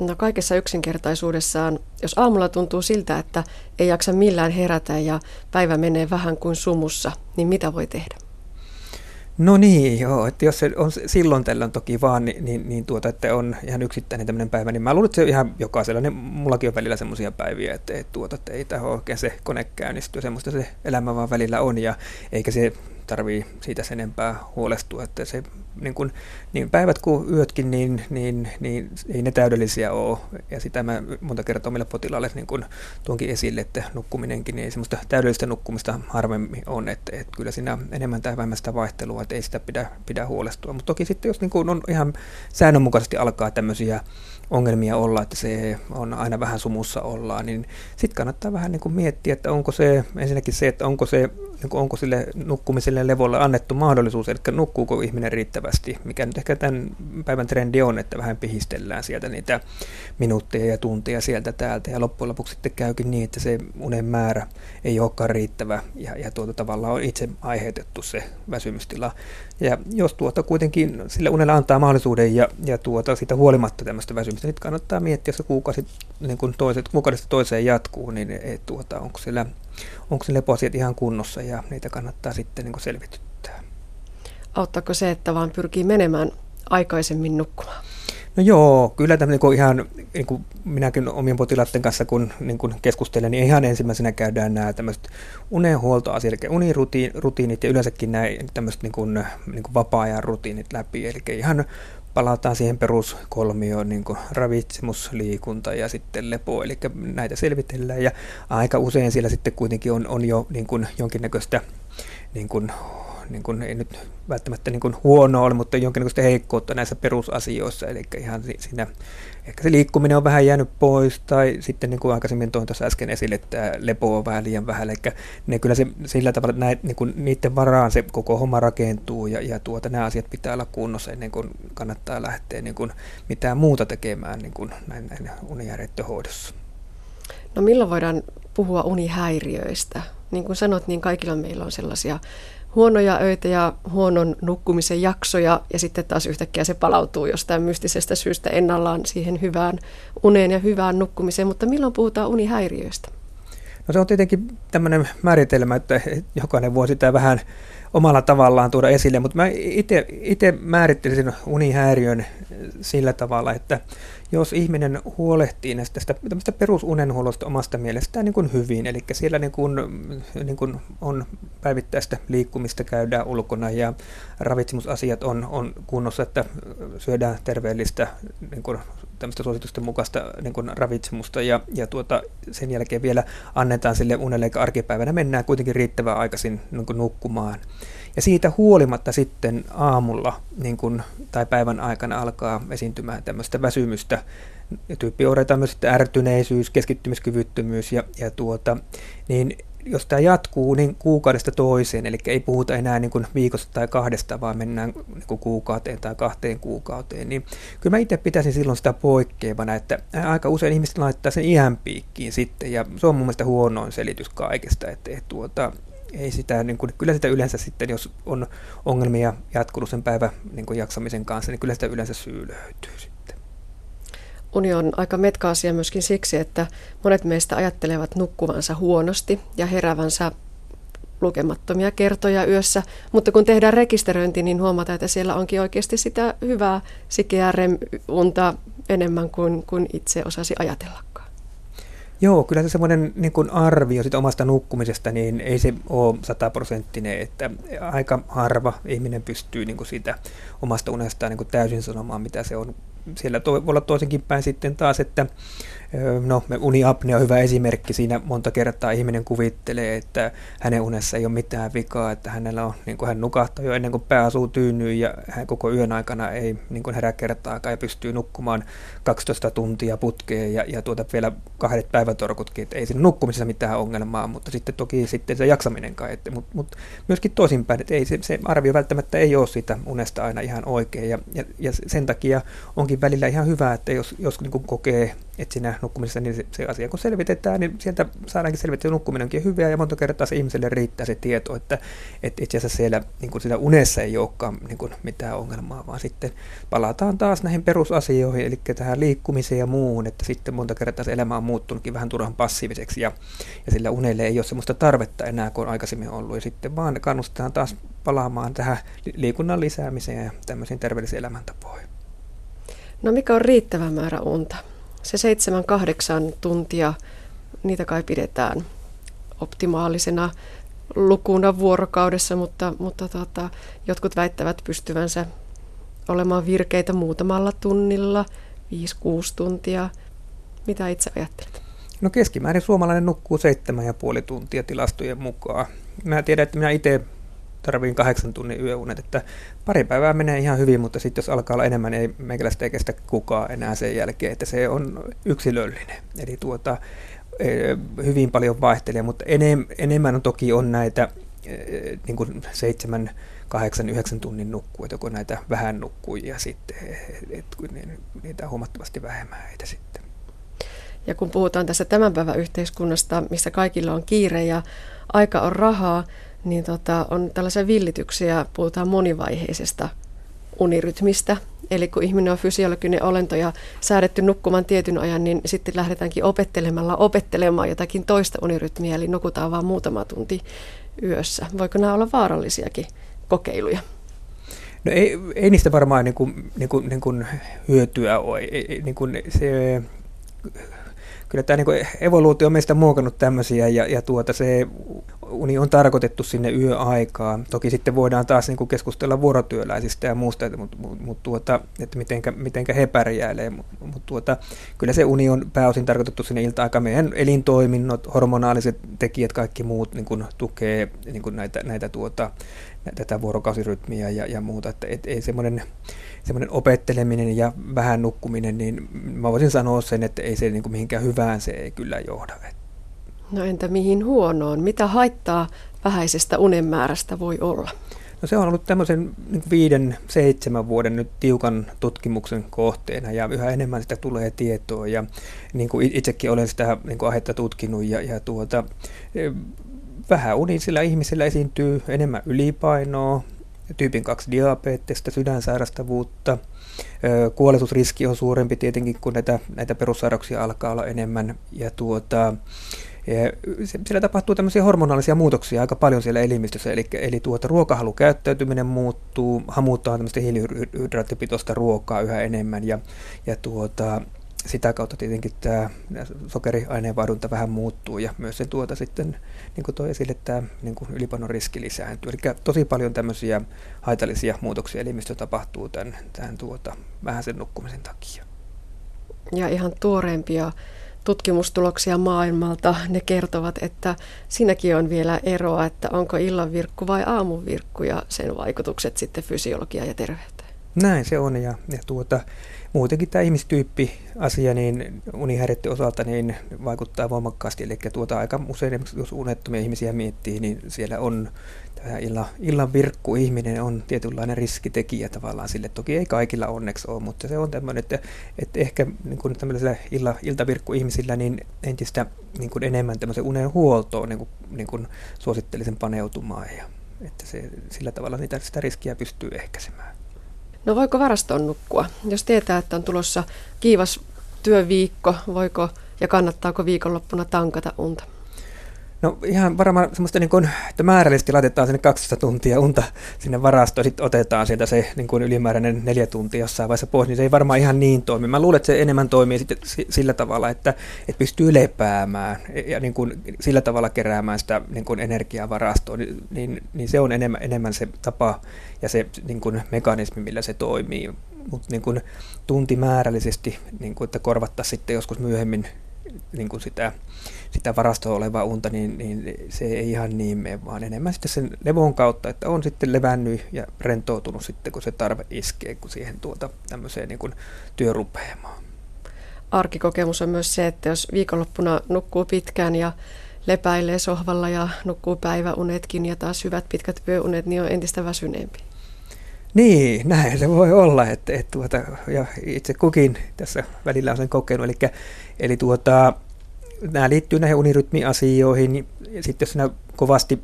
No kaikessa yksinkertaisuudessaan, jos aamulla tuntuu siltä, että ei jaksa millään herätä ja päivä menee vähän kuin sumussa, niin mitä voi tehdä? No niin, joo, että jos se on silloin tällöin toki vaan, niin, niin, niin tuota, että on ihan yksittäinen tämmöinen päivä, niin mä luulen, että se on ihan jokaisella, niin mullakin on välillä semmoisia päiviä, että, että, tuota, että ei tämä oikein se kone käynnisty, semmoista se elämä vaan välillä on, ja eikä se tarvii siitä sen enempää huolestua, että se niin, kuin, niin päivät kuin yötkin, niin, niin, niin ei ne täydellisiä ole. Ja sitä mä monta kertaa omille potilaille niin kuin tuonkin esille, että nukkuminenkin, niin ei semmoista täydellistä nukkumista harvemmin on, että, että kyllä siinä enemmän tai vähemmän sitä vaihtelua, että ei sitä pidä, pidä huolestua. Mutta toki sitten jos niin kuin on ihan säännönmukaisesti alkaa tämmöisiä ongelmia olla, että se on aina vähän sumussa ollaan, niin sitten kannattaa vähän niin kuin miettiä, että onko se ensinnäkin se, että onko, se, niin onko sille nukkumiselle levolle annettu mahdollisuus, eli nukkuuko ihminen riittävästi, mikä nyt ehkä tämän päivän trendi on, että vähän pihistellään sieltä niitä minuutteja ja tunteja sieltä täältä, ja loppujen lopuksi sitten käykin niin, että se unen määrä ei olekaan riittävä, ja, ja tuota tavallaan on itse aiheutettu se väsymystila. Ja jos tuota kuitenkin sille unelle antaa mahdollisuuden ja, ja tuota, siitä huolimatta tämmöistä väsymystä, niin kannattaa miettiä, jos se kuukausi, niin kun toiset, kuukaudesta toiseen jatkuu, niin et, tuota, onko, sillä, onko se lepoasiat ihan kunnossa ja niitä kannattaa sitten niin selvityttää. Auttaako se, että vaan pyrkii menemään aikaisemmin nukkumaan? No joo, kyllä tämä niin ihan, niin kuin minäkin omien potilaiden kanssa kun niin kuin keskustelen, niin ihan ensimmäisenä käydään nämä tämmöiset unenhuoltoasiat, eli unirutiinit ja yleensäkin nämä tämmöiset niin kuin, niin kuin vapaa-ajan rutiinit läpi, eli ihan palataan siihen peruskolmioon, niin kuin ravitsemus, liikunta ja sitten lepo, eli näitä selvitellään. Ja aika usein siellä sitten kuitenkin on, on jo niin kuin jonkinnäköistä niin kuin niin kuin, ei nyt välttämättä niin kuin huonoa ole, mutta jonkinlaista heikkoutta näissä perusasioissa. Eli ihan siinä, ehkä se liikkuminen on vähän jäänyt pois, tai sitten niin kuin aikaisemmin toin tuossa äsken esille, että lepo on vähän liian vähän. Eli ne kyllä se, sillä tavalla, että näit, niin kuin, niiden varaan se koko homma rakentuu, ja, ja tuota, nämä asiat pitää olla kunnossa ennen kuin kannattaa lähteä niin kuin mitään muuta tekemään niin kuin näin, näin unijärjettä hoidossa. No milloin voidaan puhua unihäiriöistä? Niin kuin sanot, niin kaikilla meillä on sellaisia huonoja öitä ja huonon nukkumisen jaksoja ja sitten taas yhtäkkiä se palautuu jostain mystisestä syystä ennallaan siihen hyvään uneen ja hyvään nukkumiseen. Mutta milloin puhutaan unihäiriöistä? No se on tietenkin tämmöinen määritelmä, että jokainen voi sitä vähän omalla tavallaan tuoda esille, mutta mä itse määrittelisin unihäiriön sillä tavalla, että jos ihminen huolehtii näistä tästä perusunenhuollosta omasta mielestään niin kuin hyvin, eli siellä niin kuin, niin kuin on päivittäistä liikkumista, käydään ulkona ja ravitsemusasiat on, on kunnossa, että syödään terveellistä niin kuin, tämmöistä suositusten mukaista niin kuin ravitsemusta ja, ja tuota, sen jälkeen vielä annetaan sille unelle, eikä arkipäivänä mennään kuitenkin riittävän aikaisin niin kuin nukkumaan. Ja siitä huolimatta sitten aamulla niin kun, tai päivän aikana alkaa esiintymään tämmöistä väsymystä, tyyppioireita myös ärtyneisyys, keskittymiskyvyttömyys ja, ja tuota, niin jos tämä jatkuu niin kuukaudesta toiseen, eli ei puhuta enää niin kuin viikosta tai kahdesta, vaan mennään niin kuin kuukauteen tai kahteen kuukauteen, niin kyllä mä itse pitäisin silloin sitä poikkeavana, että aika usein ihmiset laittaa sen ihan piikkiin sitten, ja se on mun mielestä huonoin selitys kaikesta, että, että tuota, ei sitä, niin kuin, kyllä sitä yleensä sitten, jos on ongelmia jatkunut sen päivän niin kuin jaksamisen kanssa, niin kyllä sitä yleensä syy löytyy. Uni on aika metka asia myöskin siksi, että monet meistä ajattelevat nukkuvansa huonosti ja herävänsä lukemattomia kertoja yössä, mutta kun tehdään rekisteröinti, niin huomataan, että siellä onkin oikeasti sitä hyvää sikeää unta enemmän kuin, kuin itse osasi ajatella. Joo, kyllä se semmoinen niin arvio sit omasta nukkumisesta, niin ei se ole sataprosenttinen, että aika harva ihminen pystyy niin kuin siitä omasta unestaan niin kuin täysin sanomaan, mitä se on. Siellä voi olla toisenkin päin sitten taas, että No, uniapnea on hyvä esimerkki. Siinä monta kertaa ihminen kuvittelee, että hänen unessa ei ole mitään vikaa, että hänellä on, niin kuin hän nukahtaa jo ennen kuin pää asuu tyynyyn ja hän koko yön aikana ei niin kuin herää kertaakaan ja pystyy nukkumaan 12 tuntia putkeen ja, ja tuota vielä kahdet päivätorkutkin, että ei siinä nukkumisessa mitään ongelmaa, mutta sitten toki sitten se jaksaminen kai, että, mutta, mutta myöskin toisinpäin, että ei se, se arvio välttämättä ei ole sitä unesta aina ihan oikein ja, ja, ja sen takia onkin välillä ihan hyvä, että jos, jos niin kuin kokee että siinä nukkumisessa niin se, se asia kun selvitetään, niin sieltä saadaankin selvitettyä, nukkuminenkin hyviä ja monta kertaa se ihmiselle riittää se tieto, että, että itse asiassa siellä niin kuin siinä unessa ei olekaan niin kuin mitään ongelmaa, vaan sitten palataan taas näihin perusasioihin, eli tähän liikkumiseen ja muuhun, että sitten monta kertaa se elämä on muuttunutkin vähän turhan passiiviseksi ja, ja sillä unelle ei ole sellaista tarvetta enää kuin aikaisemmin ollut ja sitten vaan kannustetaan taas palaamaan tähän liikunnan lisäämiseen ja tämmöisiin terveellisiin elämäntapoihin. No mikä on riittävä määrä unta? Se seitsemän, kahdeksan tuntia, niitä kai pidetään optimaalisena lukuna vuorokaudessa, mutta, mutta tota, jotkut väittävät pystyvänsä olemaan virkeitä muutamalla tunnilla, 5-6 tuntia. Mitä itse ajattelet? No keskimäärin suomalainen nukkuu seitsemän ja puoli tuntia tilastojen mukaan. Mä tiedän, että minä itse tarviin kahdeksan tunnin yöunet, että pari päivää menee ihan hyvin, mutta sitten jos alkaa olla enemmän, niin ei meikäläistä ei kestä kukaan enää sen jälkeen, että se on yksilöllinen. Eli tuota, e, hyvin paljon vaihtelee, mutta enem, enemmän on toki on näitä e, niin kuin seitsemän, kahdeksan, yhdeksän tunnin nukkuja, joko näitä vähän nukkujia sitten, että niitä on huomattavasti vähemmän heitä sitten. Ja kun puhutaan tässä tämän päivän yhteiskunnasta, missä kaikilla on kiire ja aika on rahaa, niin tota, on tällaisia villityksiä, puhutaan monivaiheisesta unirytmistä. Eli kun ihminen on fysiologinen olento ja säädetty nukkumaan tietyn ajan, niin sitten lähdetäänkin opettelemalla opettelemaan jotakin toista unirytmiä, eli nukutaan vain muutama tunti yössä. Voiko nämä olla vaarallisiakin kokeiluja? No ei, ei niistä varmaan niin kuin, niin kuin, niin kuin hyötyä ole. Niin kuin se, kyllä tämä niin evoluutio on meistä muokannut tämmöisiä ja, ja tuota, se uni on tarkoitettu sinne yöaikaan. Toki sitten voidaan taas niin kuin keskustella vuorotyöläisistä ja muusta, mutta mut, mut, tuota, että mitenkä, mitenkä he pärjäilee, mutta mut, tuota, kyllä se uni on pääosin tarkoitettu sinne ilta-aikaan. Meidän elintoiminnot, hormonaaliset tekijät, kaikki muut niin kuin tukee niin kuin näitä, näitä tuota, tätä vuorokausirytmiä ja, ja muuta, että et, ei semmoinen semmoinen opetteleminen ja vähän nukkuminen, niin mä voisin sanoa sen, että ei se niin kuin mihinkään hyvään se ei kyllä johda. No entä mihin huonoon? Mitä haittaa vähäisestä unen määrästä voi olla? No se on ollut tämmöisen niin viiden, seitsemän vuoden nyt tiukan tutkimuksen kohteena ja yhä enemmän sitä tulee tietoa ja niin kuin itsekin olen sitä niin kuin aihetta tutkinut ja, ja tuota, e, vähän unisilla ihmisillä esiintyy enemmän ylipainoa, tyypin 2 diabetesta, sydänsairastavuutta, kuoletusriski on suurempi tietenkin, kun näitä, näitä perussairauksia alkaa olla enemmän. Ja tuota, siellä tapahtuu tämmöisiä hormonaalisia muutoksia aika paljon siellä elimistössä, eli, eli tuota, ruokahalukäyttäytyminen muuttuu, hamutaan tämmöistä hiilihydraattipitoista ruokaa yhä enemmän, ja, ja tuota, sitä kautta tietenkin tämä sokeriaineenvaihdunta vähän muuttuu, ja myös se tuota sitten, niin kuin toi esille, tämä niin kuin ylipainon riski lisääntyy. Eli tosi paljon tämmöisiä haitallisia muutoksia elimistö tapahtuu tämän, tämän tuota, vähäisen nukkumisen takia. Ja ihan tuoreempia tutkimustuloksia maailmalta, ne kertovat, että siinäkin on vielä eroa, että onko illanvirkku vai aamuvirkku ja sen vaikutukset sitten fysiologiaan ja terveyteen. Näin se on ja, ja tuota, muutenkin tämä ihmistyyppi asia niin unihäiriöiden osalta niin vaikuttaa voimakkaasti. Eli tuota aika usein, jos unettomia ihmisiä miettii, niin siellä on tämä illan, illan virkku ihminen on tietynlainen riskitekijä tavallaan sille. Toki ei kaikilla onneksi ole, mutta se on tämmöinen, että, että ehkä niin kuin tämmöisellä illa, iltavirkku ihmisillä niin entistä niin kuin enemmän tämmöisen unen huoltoon niin kuin, niin kuin suosittelisin paneutumaan ja että se, sillä tavalla niitä, sitä riskiä pystyy ehkäisemään. No voiko varastoon nukkua? Jos tietää, että on tulossa kiivas työviikko, voiko ja kannattaako viikonloppuna tankata unta? No ihan varmaan semmoista, niin kuin, että määrällisesti laitetaan sinne 12 tuntia unta sinne varastoon, sitten otetaan sieltä se niin kuin ylimääräinen neljä tuntia jossain vaiheessa pois, niin se ei varmaan ihan niin toimi. Mä luulen, että se enemmän toimii sitten sillä tavalla, että, että pystyy lepäämään ja niin kuin sillä tavalla keräämään sitä niin kuin energiaa varastoon, niin, niin, niin se on enemmän, enemmän se tapa ja se niin kuin mekanismi, millä se toimii. Mutta niin tuntimäärällisesti, niin kuin, että korvattaisiin sitten joskus myöhemmin niin kuin sitä, sitä varastoa olevaa unta, niin, niin se ei ihan niin mene, vaan enemmän sitten sen levon kautta, että on sitten levännyt ja rentoutunut sitten, kun se tarve iskee, kun siihen tuota tämmöiseen niin kuin työrupeamaan. Arkikokemus on myös se, että jos viikonloppuna nukkuu pitkään ja lepäilee sohvalla ja nukkuu päiväunetkin ja taas hyvät pitkät yöunet, niin on entistä väsyneempi. Niin, näin se voi olla, että, että tuota, ja itse kukin tässä välillä on sen kokenut, eli, eli tuota, nämä liittyy näihin unirytmiasioihin, sitten jos sinä kovasti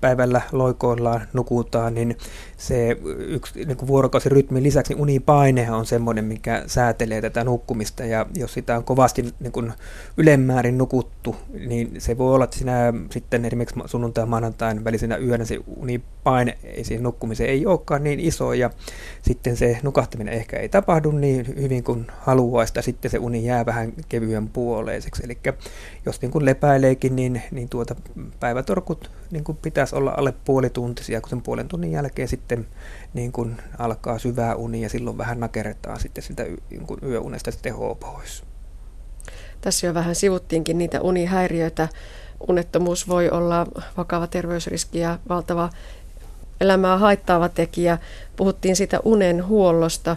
päivällä loikoillaan, nukutaan, niin se yksi niin kuin vuorokausirytmin lisäksi niin unipaine on semmoinen, mikä säätelee tätä nukkumista, ja jos sitä on kovasti niin kuin ylemmäärin nukuttu, niin se voi olla, että sinä sitten esimerkiksi sunnuntai maanantain välisenä yönä se unipaine ei siihen nukkumiseen ei olekaan niin iso, ja sitten se nukahtaminen ehkä ei tapahdu niin hyvin kuin haluaisi, ja sitten se uni jää vähän kevyen puoleiseksi. Eli jos niin kuin lepäileekin, niin, niin tuota päivätorkut niin kuin pitäisi olla alle puolituntisia, kun sen puolen tunnin jälkeen sitten niin kuin alkaa syvää uni ja silloin vähän nakerretaan sitten sitä niin kuin yöunesta tehoa pois. Tässä jo vähän sivuttiinkin niitä unihäiriöitä. Unettomuus voi olla vakava terveysriski ja valtava elämää haittaava tekijä. Puhuttiin siitä unen huollosta.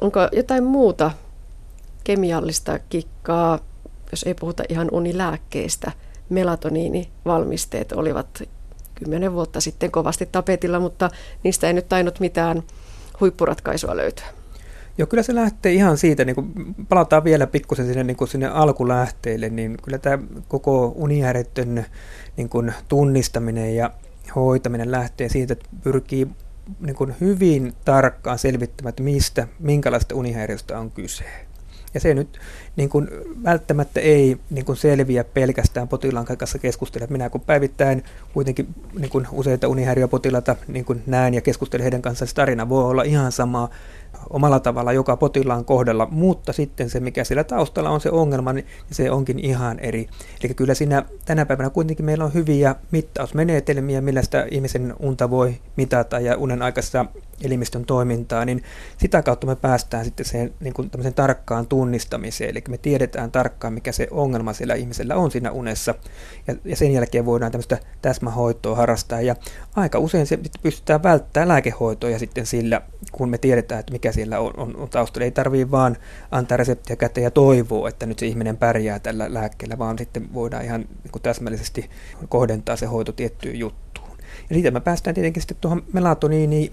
Onko jotain muuta kemiallista kikkaa, jos ei puhuta ihan unilääkkeistä – melatoniinivalmisteet olivat kymmenen vuotta sitten kovasti tapetilla, mutta niistä ei nyt tainnut mitään huippuratkaisua löytyä. Joo, kyllä se lähtee ihan siitä, niin kun palataan vielä pikkusen sinne, niin sinne alkulähteille, niin kyllä tämä koko unihäiriöiden niin kun tunnistaminen ja hoitaminen lähtee siitä, että pyrkii niin kun hyvin tarkkaan selvittämään, että mistä, minkälaista unihäiriöstä on kyse. Ja se nyt niin kuin välttämättä ei niin kuin selviä pelkästään potilaan kanssa keskustella. Minä kun päivittäin kuitenkin niin kuin useita unihäiriöpotilaita niin kuin näen ja keskustelen heidän kanssaan, se tarina voi olla ihan sama omalla tavalla joka potilaan kohdalla, mutta sitten se, mikä siellä taustalla on se ongelma, niin se onkin ihan eri. Eli kyllä siinä tänä päivänä kuitenkin meillä on hyviä mittausmenetelmiä, millä sitä ihmisen unta voi mitata ja unen aikaisessa elimistön toimintaa, niin sitä kautta me päästään sitten sen niin kuin tarkkaan tunnistamiseen, eli me tiedetään tarkkaan, mikä se ongelma siellä ihmisellä on siinä unessa, ja, ja sen jälkeen voidaan tämmöistä täsmähoitoa harrastaa, ja aika usein se pystytään välttämään lääkehoitoja sitten sillä, kun me tiedetään, että mikä siellä on, on, on taustalla. Ei tarvitse vaan antaa reseptiä käteen ja toivoa, että nyt se ihminen pärjää tällä lääkkeellä, vaan sitten voidaan ihan niin täsmällisesti kohdentaa se hoito tiettyyn juttuun. Ja siitä me päästään tietenkin sitten tuohon melatoniiniin.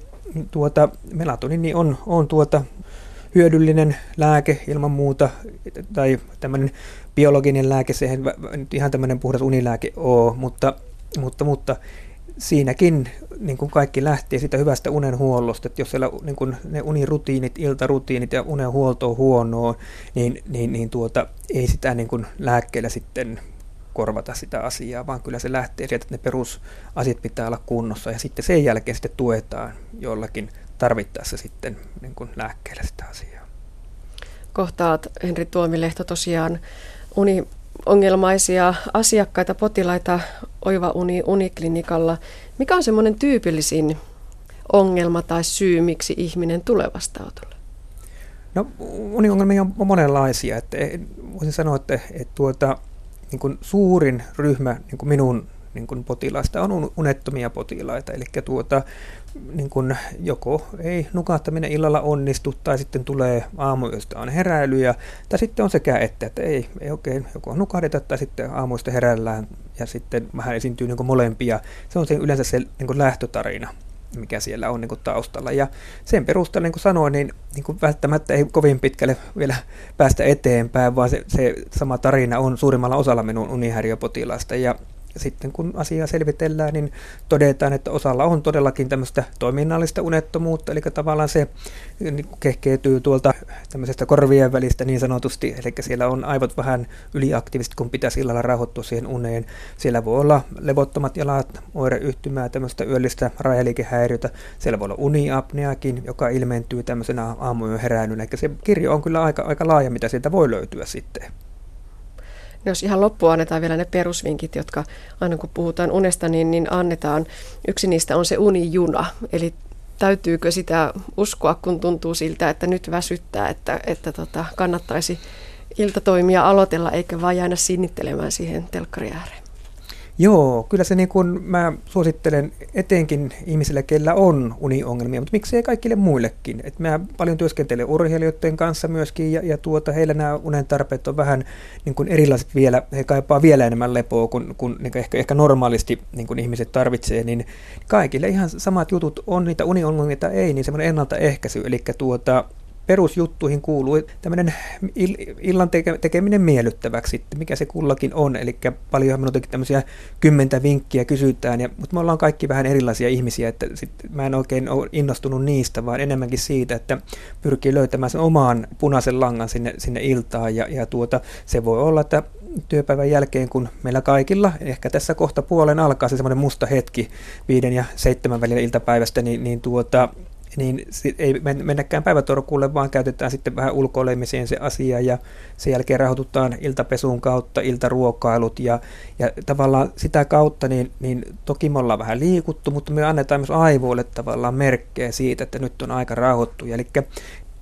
Tuota, melatoniini on, on tuota hyödyllinen lääke ilman muuta, tai tämmöinen biologinen lääke, se ei nyt ihan tämmöinen puhdas unilääke ole, mutta, mutta, mutta siinäkin niin kuin kaikki lähtee sitä hyvästä unenhuollosta, että jos siellä niin kuin ne unirutiinit, iltarutiinit ja unenhuolto on huonoa, niin, niin, niin tuota, ei sitä niin kuin lääkkeellä sitten korvata sitä asiaa, vaan kyllä se lähtee sieltä, että ne perusasiat pitää olla kunnossa ja sitten sen jälkeen sitten tuetaan jollakin tarvittaessa sitten niin kuin lääkkeellä sitä asiaa. Kohtaat Henri Tuomilehto tosiaan uni ongelmaisia asiakkaita, potilaita Oiva Uni Uniklinikalla. Mikä on semmoinen tyypillisin ongelma tai syy, miksi ihminen tulee vastaanotolle? No uniongelmia on monenlaisia. Että voisin sanoa, että, että tuota, niin kuin suurin ryhmä niin kuin minun niin kuin potilaista on unettomia potilaita. Eli tuota, niin kuin joko ei nukahtaminen illalla onnistu, tai sitten tulee aamuyöstä on heräilyjä, tai sitten on sekä että, että ei, ei oikein joko nukahdeta, tai sitten aamuista heräillään, ja sitten vähän esiintyy niin kuin molempia. Se on se yleensä se niin kuin lähtötarina mikä siellä on niin kuin taustalla. Ja sen perusteella, niin kuin sanoin, niin, niin kuin välttämättä ei kovin pitkälle vielä päästä eteenpäin, vaan se, se sama tarina on suurimmalla osalla minun unihäiriöpotilaista. Ja sitten kun asiaa selvitellään, niin todetaan, että osalla on todellakin tämmöistä toiminnallista unettomuutta, eli tavallaan se niin kehkeytyy tuolta tämmöisestä korvien välistä niin sanotusti, eli siellä on aivot vähän yliaktiiviset, kun pitäisi illalla rauhoittua siihen uneen. Siellä voi olla levottomat jalat, oireyhtymää, tämmöistä yöllistä rajaliikehäiriötä. Siellä voi olla uniapneakin, joka ilmentyy tämmöisenä aamuyön heräilynä. Eli se kirjo on kyllä aika, aika laaja, mitä sieltä voi löytyä sitten. Jos ihan loppuun annetaan vielä ne perusvinkit, jotka aina kun puhutaan unesta, niin, niin annetaan. Yksi niistä on se unijuna, eli täytyykö sitä uskoa, kun tuntuu siltä, että nyt väsyttää, että, että tota, kannattaisi iltatoimia aloitella, eikä vaan jäädä sinnittelemään siihen telkkari ääreen. Joo, kyllä se niin kuin mä suosittelen etenkin ihmisille, kellä on uniongelmia, mutta miksei kaikille muillekin. Et mä paljon työskentelen urheilijoiden kanssa myöskin ja, ja tuota, heillä nämä unen tarpeet on vähän niin kuin erilaiset vielä, he kaipaa vielä enemmän lepoa kuin, kuin niin kuin ehkä, ehkä normaalisti niin kuin ihmiset tarvitsee, niin kaikille ihan samat jutut on, niitä uniongelmia ei, niin semmoinen ennaltaehkäisy, eli tuota, perusjuttuihin kuuluu tämmöinen illan tekeminen miellyttäväksi, mikä se kullakin on. Eli paljon minultakin tämmöisiä kymmentä vinkkiä kysytään, ja, mutta me ollaan kaikki vähän erilaisia ihmisiä, että sit mä en oikein ole innostunut niistä, vaan enemmänkin siitä, että pyrkii löytämään sen omaan punaisen langan sinne, sinne iltaan, ja, ja tuota, se voi olla, että työpäivän jälkeen, kun meillä kaikilla, ehkä tässä kohta puolen alkaa se semmoinen musta hetki viiden ja seitsemän välillä iltapäivästä, niin, niin tuota, niin ei mennäkään päivätorkulle, vaan käytetään sitten vähän ulkoilemiseen se asia ja sen jälkeen rahoitutaan iltapesun kautta iltaruokailut ja, ja tavallaan sitä kautta niin, niin toki me ollaan vähän liikuttu, mutta me annetaan myös aivoille tavallaan merkkejä siitä, että nyt on aika rauhoittu. Eli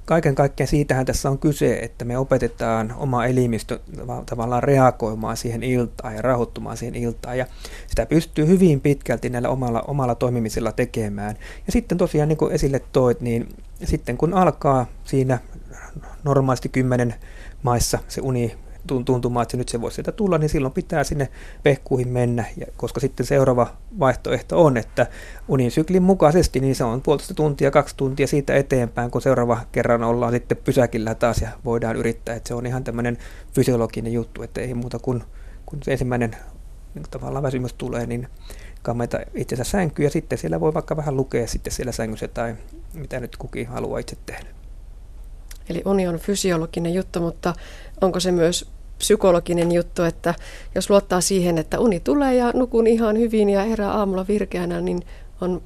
kaiken kaikkiaan siitähän tässä on kyse, että me opetetaan oma elimistö tavallaan reagoimaan siihen iltaan ja rauhoittumaan siihen iltaan. Ja sitä pystyy hyvin pitkälti näillä omalla, omalla toimimisella tekemään. Ja sitten tosiaan niin kuin esille toit, niin sitten kun alkaa siinä normaalisti kymmenen maissa se uni tuntumaan, että nyt se voisi sieltä tulla, niin silloin pitää sinne pehkuihin mennä, ja koska sitten seuraava vaihtoehto on, että unin syklin mukaisesti, niin se on puolitoista tuntia, kaksi tuntia siitä eteenpäin, kun seuraava kerran ollaan sitten pysäkillä taas ja voidaan yrittää, että se on ihan tämmöinen fysiologinen juttu, että ei muuta kuin, kun se ensimmäinen niin tavallaan väsymys tulee, niin kameta itsensä sänkyyn ja sitten siellä voi vaikka vähän lukea sitten siellä sängyssä tai mitä nyt kukin haluaa itse tehdä. Eli uni on fysiologinen juttu, mutta onko se myös psykologinen juttu, että jos luottaa siihen, että uni tulee ja nukun ihan hyvin ja herää aamulla virkeänä, niin on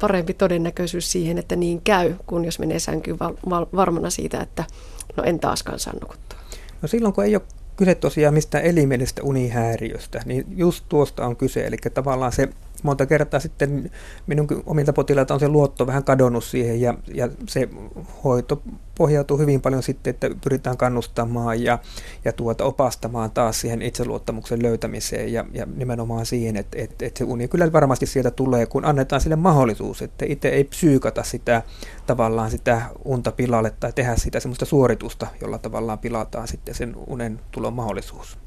parempi todennäköisyys siihen, että niin käy, kun jos menee sänkyyn varmana siitä, että no en taaskaan saa nukuttua. No silloin kun ei ole kyse tosiaan mistään elimellisestä unihäiriöstä, niin just tuosta on kyse, eli tavallaan se monta kertaa sitten minun omilta potilailta on se luotto vähän kadonnut siihen ja, ja se hoito pohjautuu hyvin paljon sitten, että pyritään kannustamaan ja, ja tuota, opastamaan taas siihen itseluottamuksen löytämiseen ja, ja nimenomaan siihen, että, että, että se uni kyllä varmasti sieltä tulee, kun annetaan sille mahdollisuus, että itse ei psyykata sitä tavallaan sitä unta pilalle tai tehdä sitä semmoista suoritusta, jolla tavallaan pilataan sitten sen unen tulon mahdollisuus.